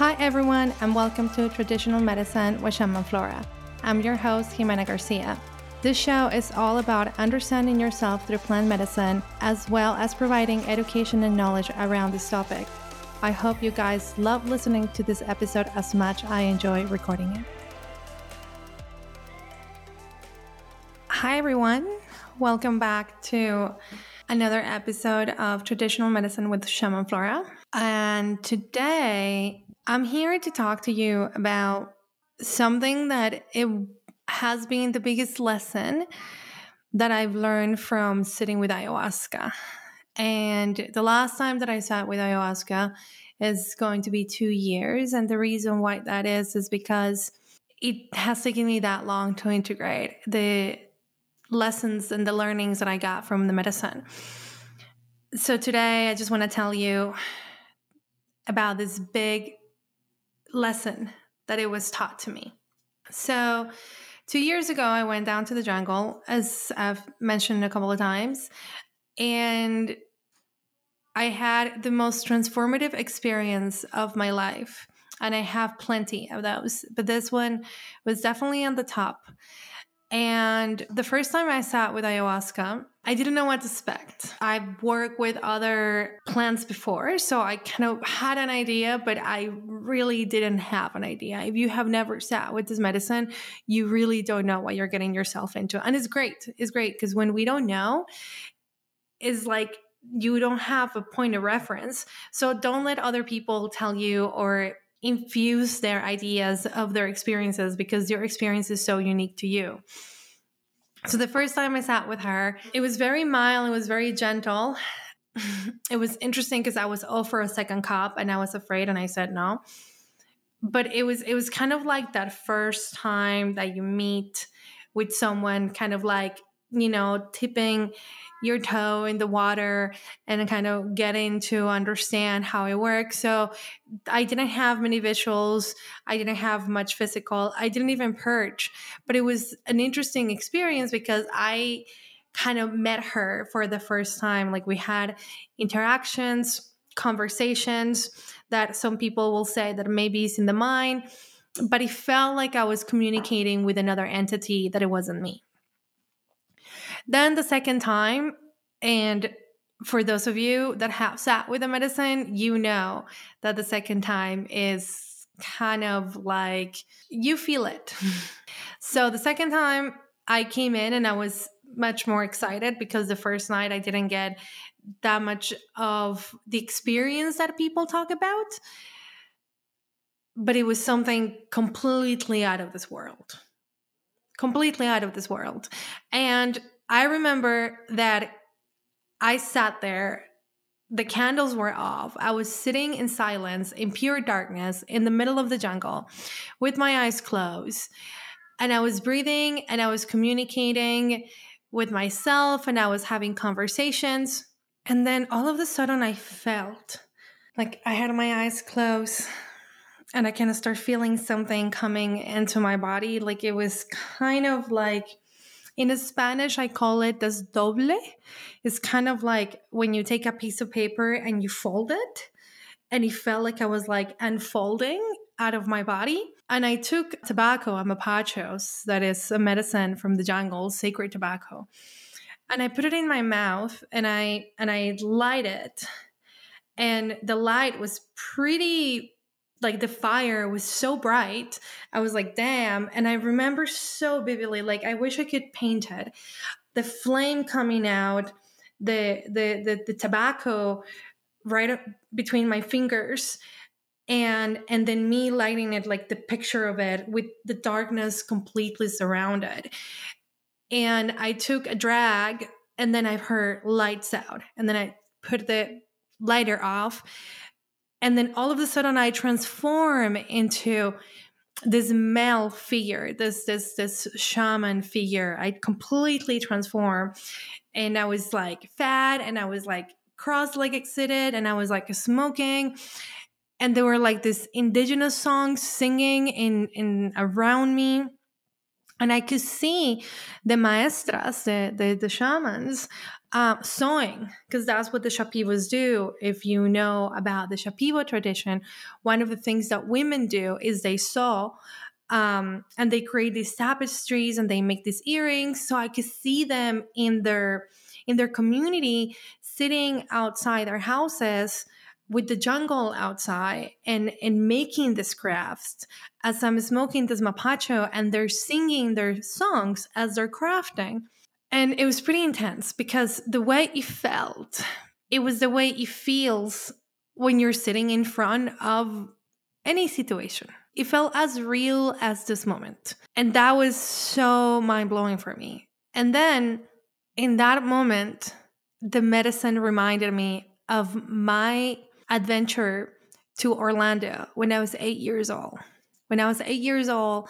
Hi, everyone, and welcome to Traditional Medicine with Shaman Flora. I'm your host, Jimena Garcia. This show is all about understanding yourself through plant medicine, as well as providing education and knowledge around this topic. I hope you guys love listening to this episode as much I enjoy recording it. Hi, everyone. Welcome back to another episode of Traditional Medicine with Shaman Flora. And today I'm here to talk to you about something that it has been the biggest lesson that I've learned from sitting with ayahuasca. And the last time that I sat with ayahuasca is going to be two years. And the reason why that is, is because it has taken me that long to integrate the lessons and the learnings that I got from the medicine. So today, I just want to tell you about this big lesson that it was taught to me. So, two years ago, I went down to the jungle, as I've mentioned a couple of times, and I had the most transformative experience of my life. And I have plenty of those, but this one was definitely on the top. And the first time I sat with ayahuasca, I didn't know what to expect. I've worked with other plants before, so I kind of had an idea, but I really didn't have an idea. If you have never sat with this medicine, you really don't know what you're getting yourself into. And it's great. It's great because when we don't know, it's like you don't have a point of reference. So don't let other people tell you or infuse their ideas of their experiences because your experience is so unique to you. So the first time I sat with her, it was very mild, it was very gentle. it was interesting because I was all for a second cup and I was afraid and I said no. But it was it was kind of like that first time that you meet with someone kind of like, you know, tipping your toe in the water and kind of getting to understand how it works. So I didn't have many visuals. I didn't have much physical. I didn't even purge, but it was an interesting experience because I kind of met her for the first time. Like we had interactions, conversations that some people will say that maybe is in the mind, but it felt like I was communicating with another entity that it wasn't me. Then the second time, and for those of you that have sat with the medicine, you know that the second time is kind of like you feel it. so the second time I came in and I was much more excited because the first night I didn't get that much of the experience that people talk about. But it was something completely out of this world. Completely out of this world. And I remember that I sat there, the candles were off. I was sitting in silence, in pure darkness, in the middle of the jungle, with my eyes closed. And I was breathing and I was communicating with myself and I was having conversations. And then all of a sudden, I felt like I had my eyes closed and I kind of start feeling something coming into my body. Like it was kind of like in Spanish, I call it desdoble. It's kind of like when you take a piece of paper and you fold it. And it felt like I was like unfolding out of my body. And I took tobacco, a mapachos, that is a medicine from the jungle, sacred tobacco. And I put it in my mouth and I and I light it. And the light was pretty like the fire was so bright. I was like, damn. And I remember so vividly, like I wish I could paint it. The flame coming out, the the the, the tobacco right between my fingers and and then me lighting it like the picture of it with the darkness completely surrounded and i took a drag and then i heard lights out and then i put the lighter off and then all of a sudden I transform into this male figure, this this this shaman figure. I completely transform. And I was like fat and I was like cross-legged seated and I was like smoking. And there were like this indigenous songs singing in in around me. And I could see the maestras, the, the, the shamans, uh, sewing, because that's what the Shipibos do. If you know about the Shipibo tradition, one of the things that women do is they sew um, and they create these tapestries and they make these earrings. So I could see them in their in their community sitting outside their houses with the jungle outside and and making these crafts as I'm smoking this mapacho and they're singing their songs as they're crafting. And it was pretty intense because the way it felt, it was the way it feels when you're sitting in front of any situation. It felt as real as this moment. And that was so mind blowing for me. And then in that moment, the medicine reminded me of my adventure to Orlando when I was eight years old. When I was eight years old,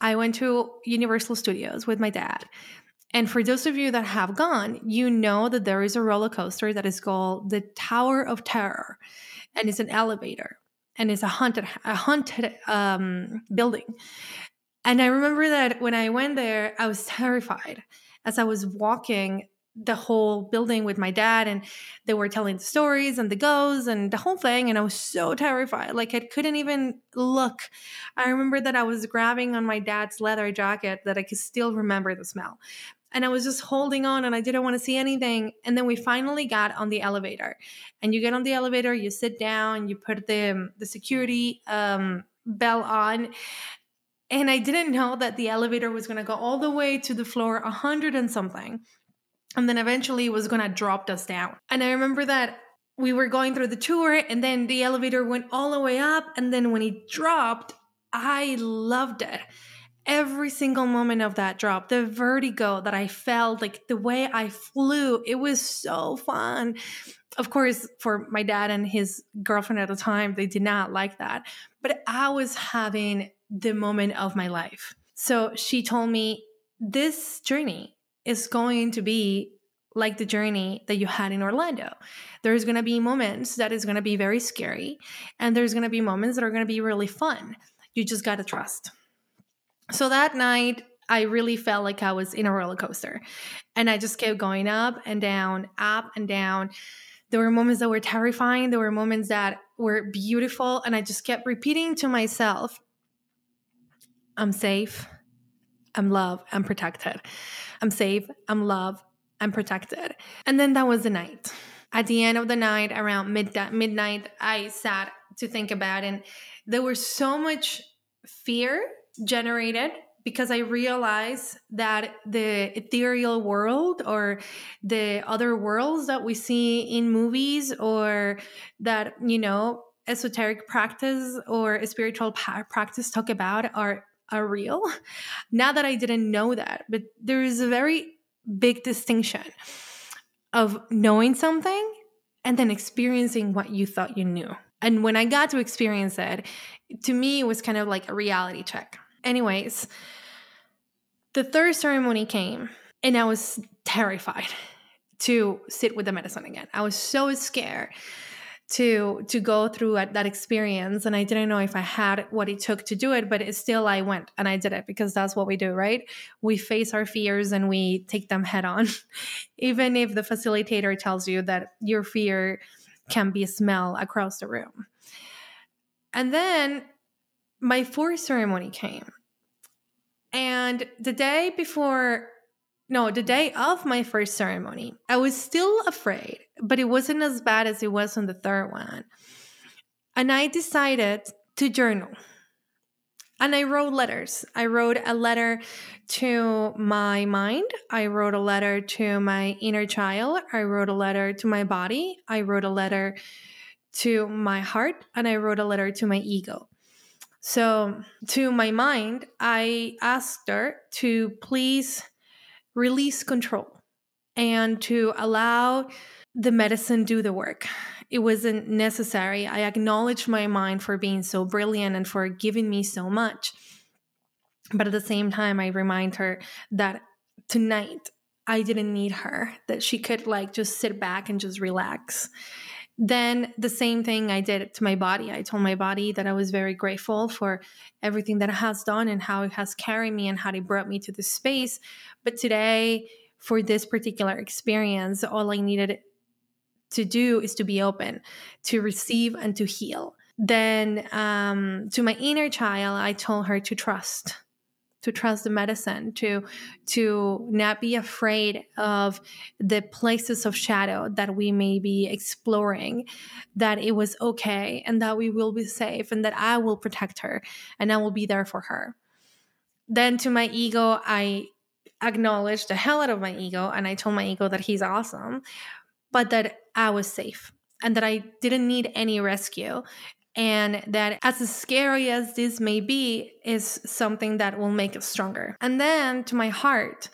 I went to Universal Studios with my dad. And for those of you that have gone, you know that there is a roller coaster that is called the Tower of Terror, and it's an elevator, and it's a haunted, a haunted um, building. And I remember that when I went there, I was terrified as I was walking the whole building with my dad and they were telling the stories and the ghosts and the whole thing and i was so terrified like i couldn't even look. I remember that i was grabbing on my dad's leather jacket that i could still remember the smell and i was just holding on and i didn't want to see anything and then we finally got on the elevator and you get on the elevator you sit down you put the the security um, bell on and i didn't know that the elevator was going to go all the way to the floor 100 and something and then eventually it was to drop us down. And I remember that we were going through the tour and then the elevator went all the way up and then when it dropped, I loved it. Every single moment of that drop, the vertigo that I felt, like the way I flew, it was so fun. Of course, for my dad and his girlfriend at the time, they did not like that. But I was having the moment of my life. So she told me, This journey is going to be like the journey that you had in Orlando. There's going to be moments that is going to be very scary, and there's going to be moments that are going to be really fun. You just got to trust. So that night, I really felt like I was in a roller coaster, and I just kept going up and down, up and down. There were moments that were terrifying, there were moments that were beautiful, and I just kept repeating to myself, I'm safe, I'm loved, I'm protected. I'm safe, I'm loved, I'm protected. And then that was the night. At the end of the night, around midnight, midnight, I sat to think about. And there was so much fear generated because I realized that the ethereal world or the other worlds that we see in movies or that, you know, esoteric practice or spiritual practice talk about are are real. Now that I didn't know that, but there is a very big distinction of knowing something and then experiencing what you thought you knew. And when I got to experience it, to me, it was kind of like a reality check. Anyways, the third ceremony came and I was terrified to sit with the medicine again. I was so scared to to go through that experience. And i didn't know if i had what it took to do it but it still i went and i did it because that's what we do right? We face our fears and we take them head on. Even if the facilitator tells you that your fear can be smelled across the room. And then my fourth ceremony came. And the day before no, the day of my first ceremony, I was still afraid, but it wasn't as bad as it was on the third one. And I decided to journal. And I wrote letters. I wrote a letter to my mind. I wrote a letter to my inner child. I wrote a letter to my body. I wrote a letter to my heart. And I wrote a letter to my ego. So, to my mind, I asked her to please release control and to allow the medicine do the work. It wasn't necessary. I acknowledged my mind for being so brilliant and for giving me so much. But at the same time, I remind her that tonight I didn't need her, that she could like just sit back and just relax. Then the same thing I did to my body. I told my body that I was very grateful for everything that it has done and how it has carried me and how it brought me to this space. But today, for this particular experience, all I needed to do is to be open, to receive and to heal. Then um, to my inner child, I told her to trust to trust the medicine to to not be afraid of the places of shadow that we may be exploring that it was okay and that we will be safe and that I will protect her and I will be there for her then to my ego I acknowledged the hell out of my ego and I told my ego that he's awesome but that I was safe and that I didn't need any rescue. And that, as scary as this may be, is something that will make us stronger. And then to my heart,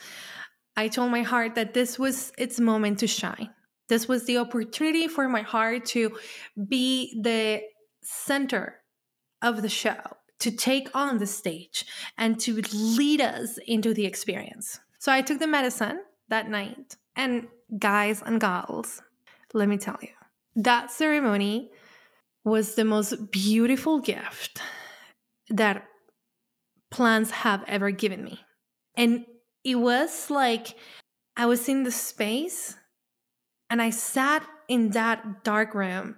I told my heart that this was its moment to shine. This was the opportunity for my heart to be the center of the show, to take on the stage, and to lead us into the experience. So I took the medicine that night. And guys and gals, let me tell you, that ceremony was the most beautiful gift that plants have ever given me. And it was like I was in the space and I sat in that dark room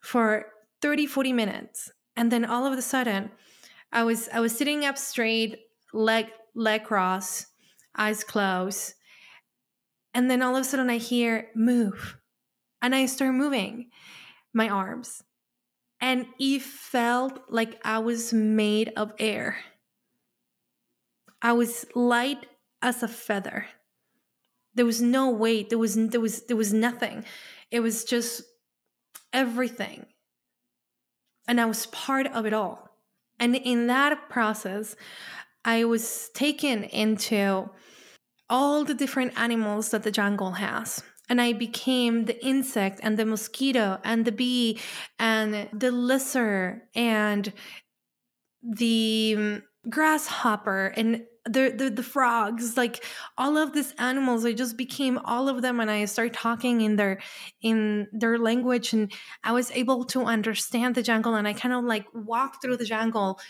for 30 40 minutes and then all of a sudden I was I was sitting up straight leg leg cross eyes closed and then all of a sudden I hear move and I start moving my arms. And it felt like I was made of air. I was light as a feather. There was no weight. There was there was there was nothing. It was just everything. And I was part of it all. And in that process, I was taken into all the different animals that the jungle has and I became the insect and the mosquito and the bee and the lizard and the um, grasshopper and the, the the frogs like all of these animals. I just became all of them and i started talking in their in their language and i was able to understand the jungle and i kind of like walked through the jungle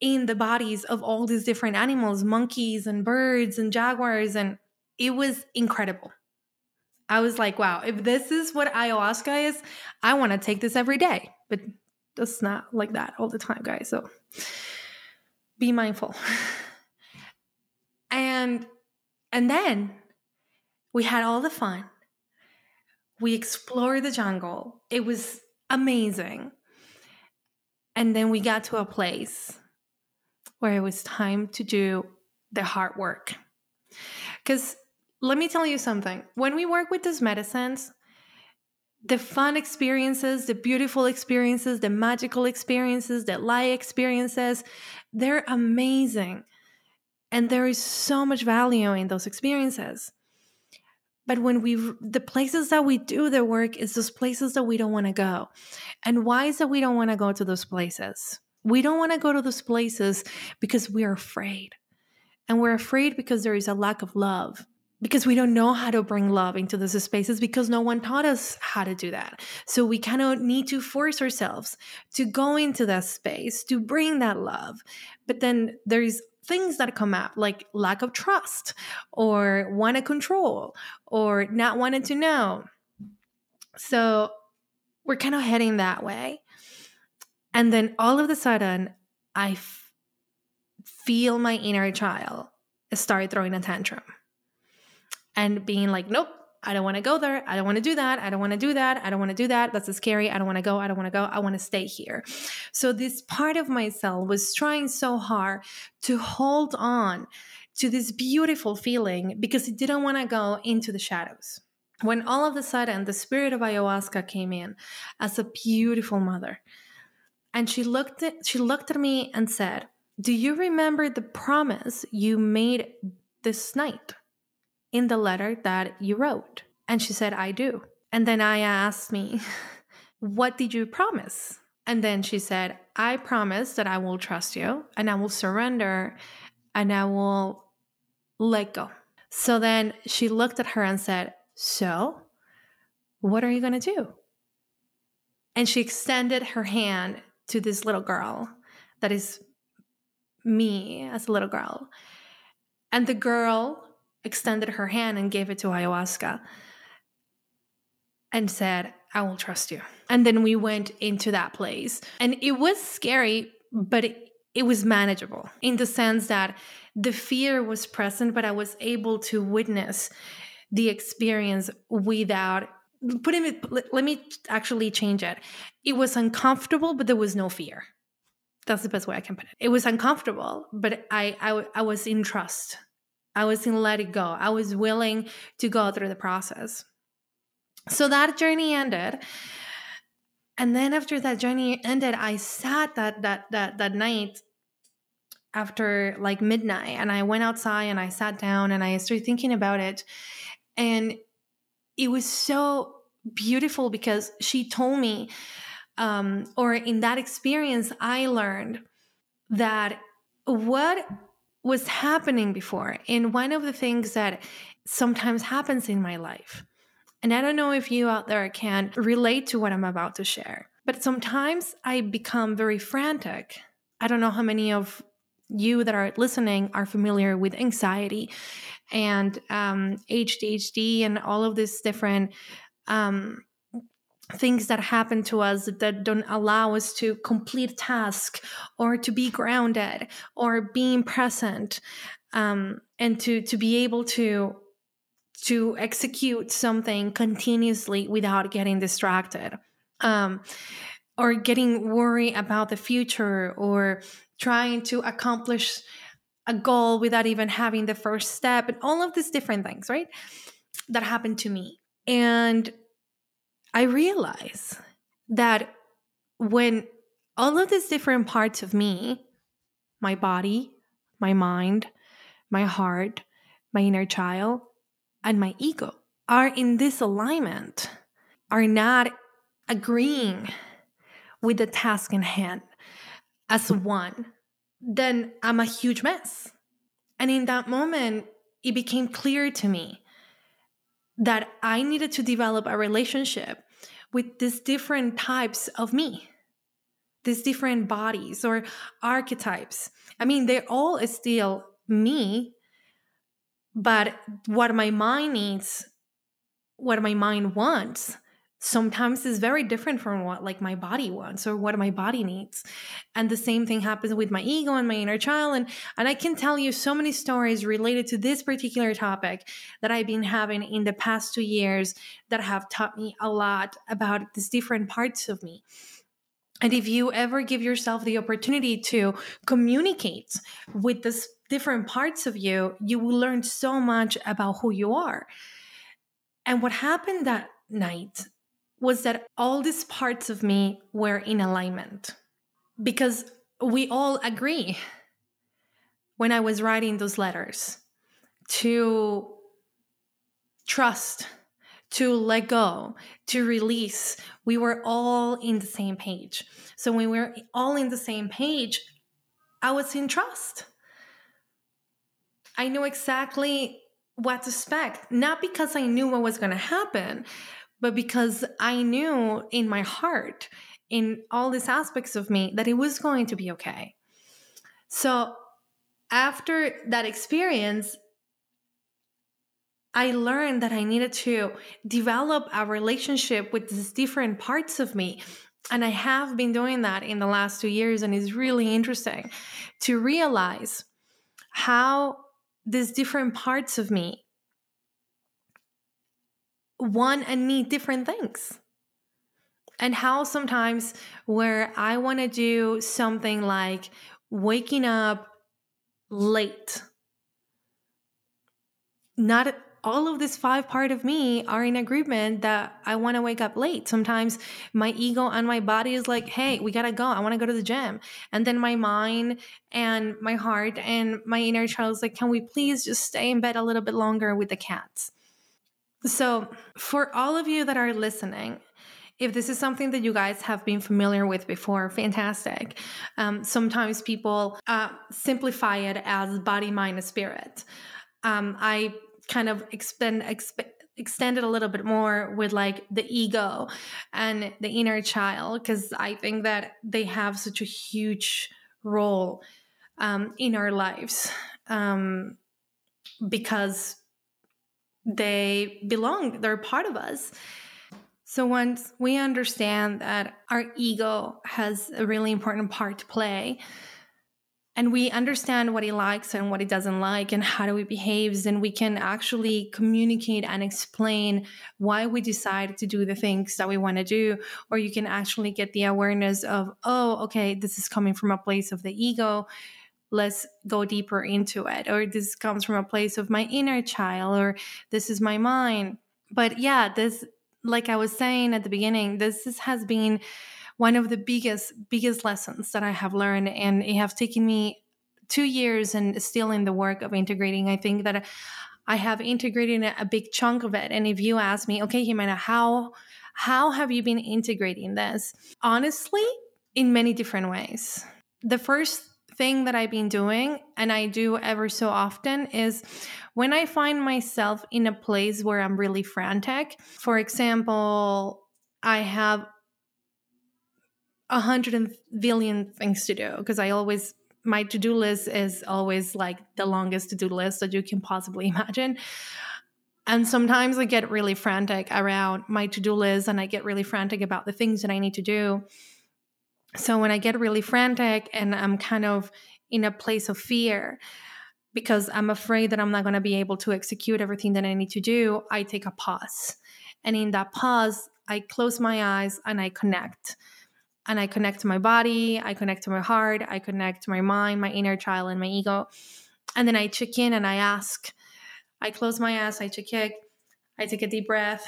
in the bodies of all these different animals monkeys and birds and jaguars and it was incredible I was like, wow, if this is what ayahuasca is, I want to take this every day. But it's not like that all the time, guys. So be mindful. and and then we had all the fun. We explored the jungle. It was amazing. And then we got to a place where it was time to do the hard work. Because let me tell you something. When we work with these medicines, the fun experiences, the beautiful experiences, the magical experiences, the light experiences, they're amazing. And there is so much value in those experiences. But when we, the places that we do the work is those places that we don't want to go. And why is that we don't want to go to those places? We don't want to go to those places because we're afraid. And we're afraid because there is a lack of love because we don't know how to bring love into those spaces because no one taught us how to do that. So we kind of need to force ourselves to go into that space to bring that love. But then there's things that come up like lack of trust or want to control or not wanting to know. So we're kind of heading that way. And then all of a sudden, I f- feel my inner child start throwing a tantrum and being like, nope, I don't want to go there. I don't want to do that. I don't want to do that. I don't want to do that. That's scary. I don't want to go. I don't want to go. I want to stay here. So this part of myself was trying so hard to hold on to this beautiful feeling because it didn't want to go into the shadows. When all of a sudden the spirit of ayahuasca came in as a beautiful mother, and she looked at she looked at me and said, "Do you remember the promise you made this night?" In the letter that you wrote? And she said, I do. And then I asked me, What did you promise? And then she said, I promise that I will trust you and I will surrender and I will let go. So then she looked at her and said, So, what are you going to do? and she extended her hand to this little girl that is me as a little girl. And the girl extended her hand and gave it to ayahuasca and said, I will trust you. And then we went into that place. And it was scary, but it, it was manageable in the sense that the fear was present, but I was able to witness the experience without putting it. Let me actually change it. It was uncomfortable, but there was no fear. That's the best way I can put it. It was uncomfortable, but I, I, I was in trust. I was in let it go. I was willing to go through the process. So that journey ended. And then after that journey ended, I sat that that that that night after like midnight and I went outside and I sat down and I started thinking about it. And it was so beautiful because she told me, um, or in that experience, I learned that what was happening before, and one of the things that sometimes happens in my life and I don't know if you out there can relate to what I'm about to share, but sometimes I become very frantic. I don't know how many of you that are listening are familiar with anxiety and um, ADHD and all of these different um, things that happen to us that don't allow us to complete task or to be grounded or being present um, and to to be able to to execute something continuously without getting distracted um, or getting worried about the future or trying to accomplish a goal without even having the first step and all of these different things right that happened to me. And i realize that when all of these different parts of me my body my mind my heart my inner child and my ego are in this alignment, are not agreeing with the task in hand as one, then I'm a huge mess. And in that moment, it became clear to me that I needed to develop a relationship with these different types of me, these different bodies or archetypes. I mean, they're all still me, but what my mind needs, what my mind wants, sometimes is very different from what like my body wants or what my body needs. And the same thing happens with my ego and my inner child. And and i can tell you so many stories related to this particular topic that i've been having in the past two years that have taught me a lot about these different parts of me. And if you ever give yourself the opportunity to communicate with this different parts of you, you will learn so much about who you are. And what happened that night was that all these parts of me were in alignment because we all agree when I was writing those letters to trust, to let go, to release. We were all in the same page. So when we were all in the same page, I was in trust. I knew exactly what to expect, not because I knew what was going to happen, but because I knew in my heart, in all these aspects of me, that it was going to be okay. So after that experience, I learned that I needed to develop a relationship with these different parts of me. And I have been doing that in the last two years, and it's really interesting to realize how these different parts of me want and need different things. And how sometimes where I want to do something like waking up late, not all of this five part of me are in agreement that I want to wake up late. Sometimes my ego and my body is like, hey, we got to go. I want to go to the gym. And then my mind and my heart and my inner child is like, can we please just stay in bed a little bit longer with the cats? So, for all of you that are listening, if this is something that you guys have been familiar with before, fantastic. Um, sometimes people uh, simplify it as body, mind, and spirit. Um, I kind of expand, exp- extend it a little bit more with like the ego and the inner child because I think that they have such a huge role um, in our lives um, because they belong, they're part of us. So once we understand that our ego has a really important part to play, and we understand what he likes and what he doesn't like and how do he behaves then we can actually communicate and explain why we decide to do the things that we want to do or you can actually get the awareness of oh okay this is coming from a place of the ego let's go deeper into it or this comes from a place of my inner child or this is my mind but yeah this like i was saying at the beginning this, this has been one of the biggest biggest lessons that I have learned, and it have taken me two years and still in the work of integrating. I think that I have integrated a big chunk of it. And if you ask me, okay, Jimena, how how have you been integrating this? Honestly, in many different ways. The first thing that I've been doing, and I do ever so often, is when I find myself in a place where I'm really frantic. For example, I have a hundred billion things to do because I always my to-do list is always like the longest to-do list that you can possibly imagine. And sometimes I get really frantic around my to-do list and I get really frantic about the things that I need to do. So when I get really frantic and I'm kind of in a place of fear because I'm afraid that I'm not going to be able to execute everything that I need to do, I take a pause. And in that pause, I close my eyes and I connect and I connect to my body, I connect to my heart, I connect to my mind, my inner child, and my ego. And then I check in and I ask. I close my eyes, I check in, I take a deep breath,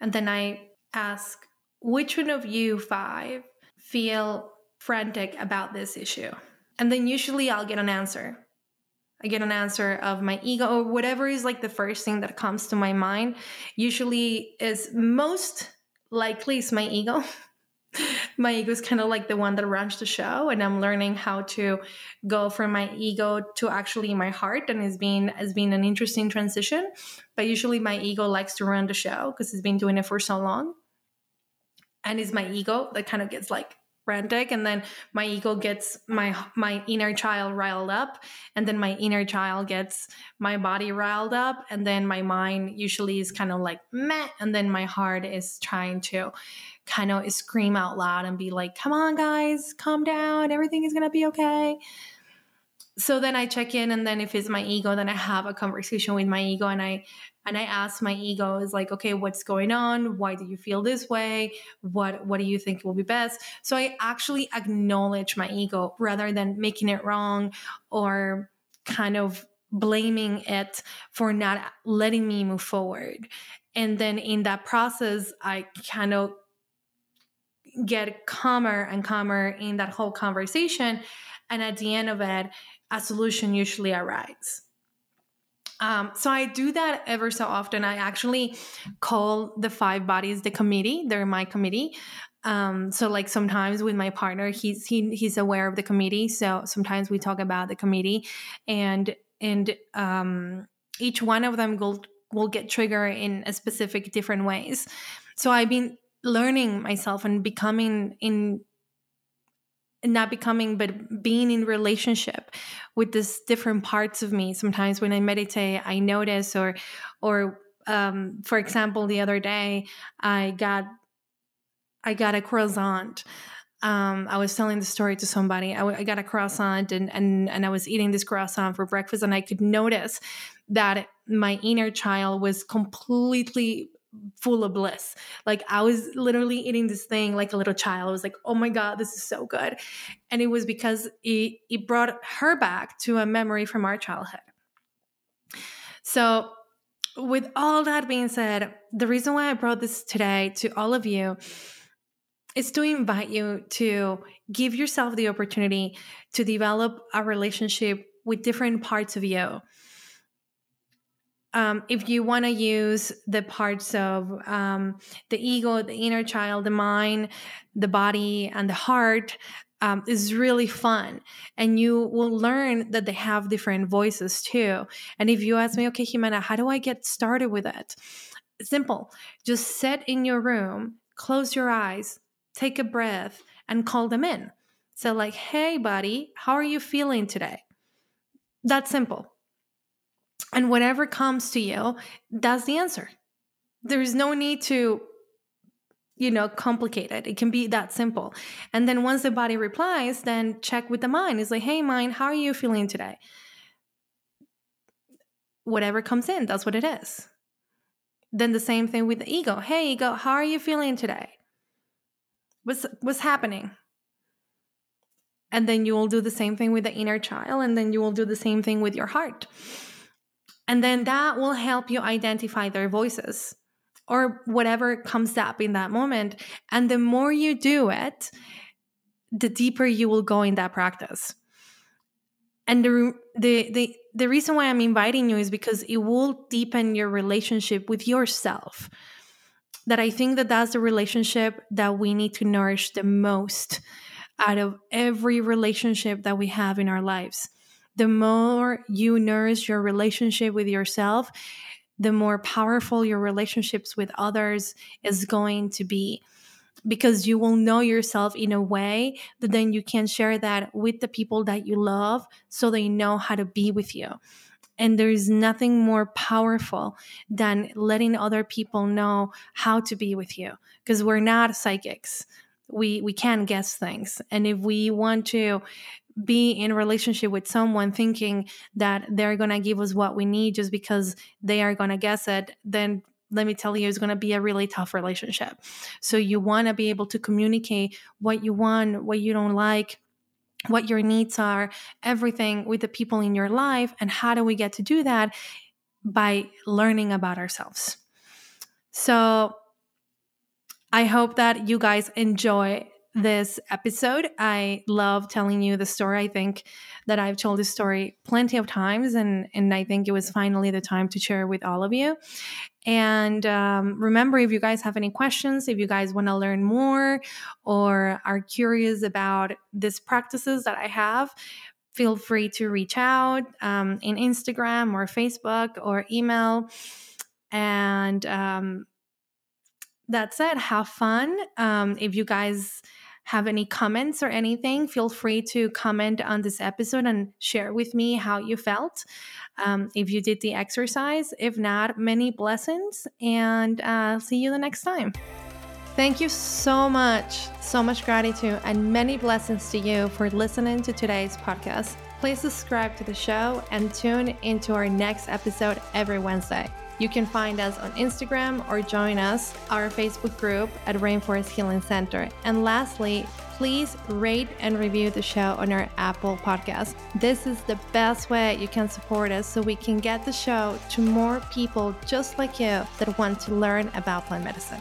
and then I ask, which one of you five feel frantic about this issue? And then usually I'll get an answer. I get an answer of my ego or whatever is like the first thing that comes to my mind. Usually is most likely is my ego. my ego is kind of like the one that runs the show and i'm learning how to go from my ego to actually my heart and it's been has been an interesting transition but usually my ego likes to run the show because it's been doing it for so long and it's my ego that kind of gets like frantic and then my ego gets my my inner child riled up and then my inner child gets my body riled up and then my mind usually is kind of like meh and then my heart is trying to kind of scream out loud and be like, come on, guys, calm down. Everything is going to be okay. So then I check in and then if it's my ego, then I have a conversation with my ego and I and I ask my ego is like, okay, what's going on? Why do you feel this way? What what do you think will be best? So I actually acknowledge my ego rather than making it wrong or kind of blaming it for not letting me move forward. And then in that process, I kind of get calmer and calmer in that whole conversation. And at the end of it, a solution usually arrives. Um, so I do that ever so often. I actually call the five bodies the committee. They're my committee. Um, so like sometimes with my partner, he's he, he's aware of the committee. So sometimes we talk about the committee, and and um, each one of them will will get triggered in a specific different ways. So I've been learning myself and becoming in not becoming but being in relationship with these different parts of me sometimes when i meditate i notice or or um, for example the other day i got i got a croissant um, I was telling the story to somebody. I, I got a croissant and, and and I was eating this croissant for breakfast, and I could notice that my inner child was completely full of bliss. Like I was literally eating this thing like a little child. I was like, oh my God, this is so good. And it was because it, it brought her back to a memory from our childhood. So, with all that being said, the reason why I brought this today to all of you is to invite you to give yourself the opportunity to develop a relationship with different parts of you um, if you want to use the parts of um, the ego, the inner child, the mind, the body, and the heart, um, is really fun. And you will learn that they have different voices too. And if you ask me, okay, Jimena, how do I get started with it? simple. Just sit in your room, close your eyes, take a breath, and call them in. So, like, hey, buddy, how are you feeling today? That's simple. And whatever comes to you, that's the answer. There's no need to, you know, complicate it. It can be that simple. And then once the body replies, then check with the mind. It's like, hey, mind, how are you feeling today? Whatever comes in, that's what it is. Then the same thing with the ego. Hey, ego, how are you feeling today? What's what's happening? And then you will do the same thing with the inner child, and then you will do the same thing with your heart. And then that will help you identify their voices or whatever comes up in that moment. And the more you do it, the deeper you will go in that practice. And the, the, the, the reason why I'm inviting you is because it will deepen your relationship with yourself. That I think that that's the relationship that we need to nourish the most out of every relationship that we have in our lives the more you nourish your relationship with yourself, the more powerful your relationships with others is going to be because you will know yourself in a way that then you can share that with the people that you love so they know how to be with you. And there's nothing more powerful than letting other people know how to be with you because we're not psychics. We we can guess things. And if we want to be in relationship with someone thinking that they're going to give us what we need just because they are going to guess it, then let me tell you, it's going to be a really tough relationship. So you want to be able to communicate what you want, what you don't like, what your needs are, everything with the people in your life. And how do we get to do that? By learning about ourselves. So I hope that you guys enjoy this episode. I love telling you the story. I think that I've told this story plenty of times, and, and I think it was finally the time to share with all of you. And um, remember, if you guys have any questions, if you guys want to learn more or are curious about these practices that I have, feel free to reach out um, in Instagram or Facebook or email. And um, that's it. Have fun. Um, if you guys have any comments or anything, feel free to comment on this episode and share with me how you felt. Um, if you did the exercise, if not, many blessings and uh, see you the next time. Thank you so much, so much gratitude, and many blessings to you for listening to today's podcast. Please subscribe to the show and tune into our next episode every Wednesday. You can find us on Instagram or join us, our Facebook group at Rainforest Healing Center. And lastly, please rate and review the show on our Apple podcast. This is the best way you can support us so we can get the show to more people just like you that want to learn about plant medicine.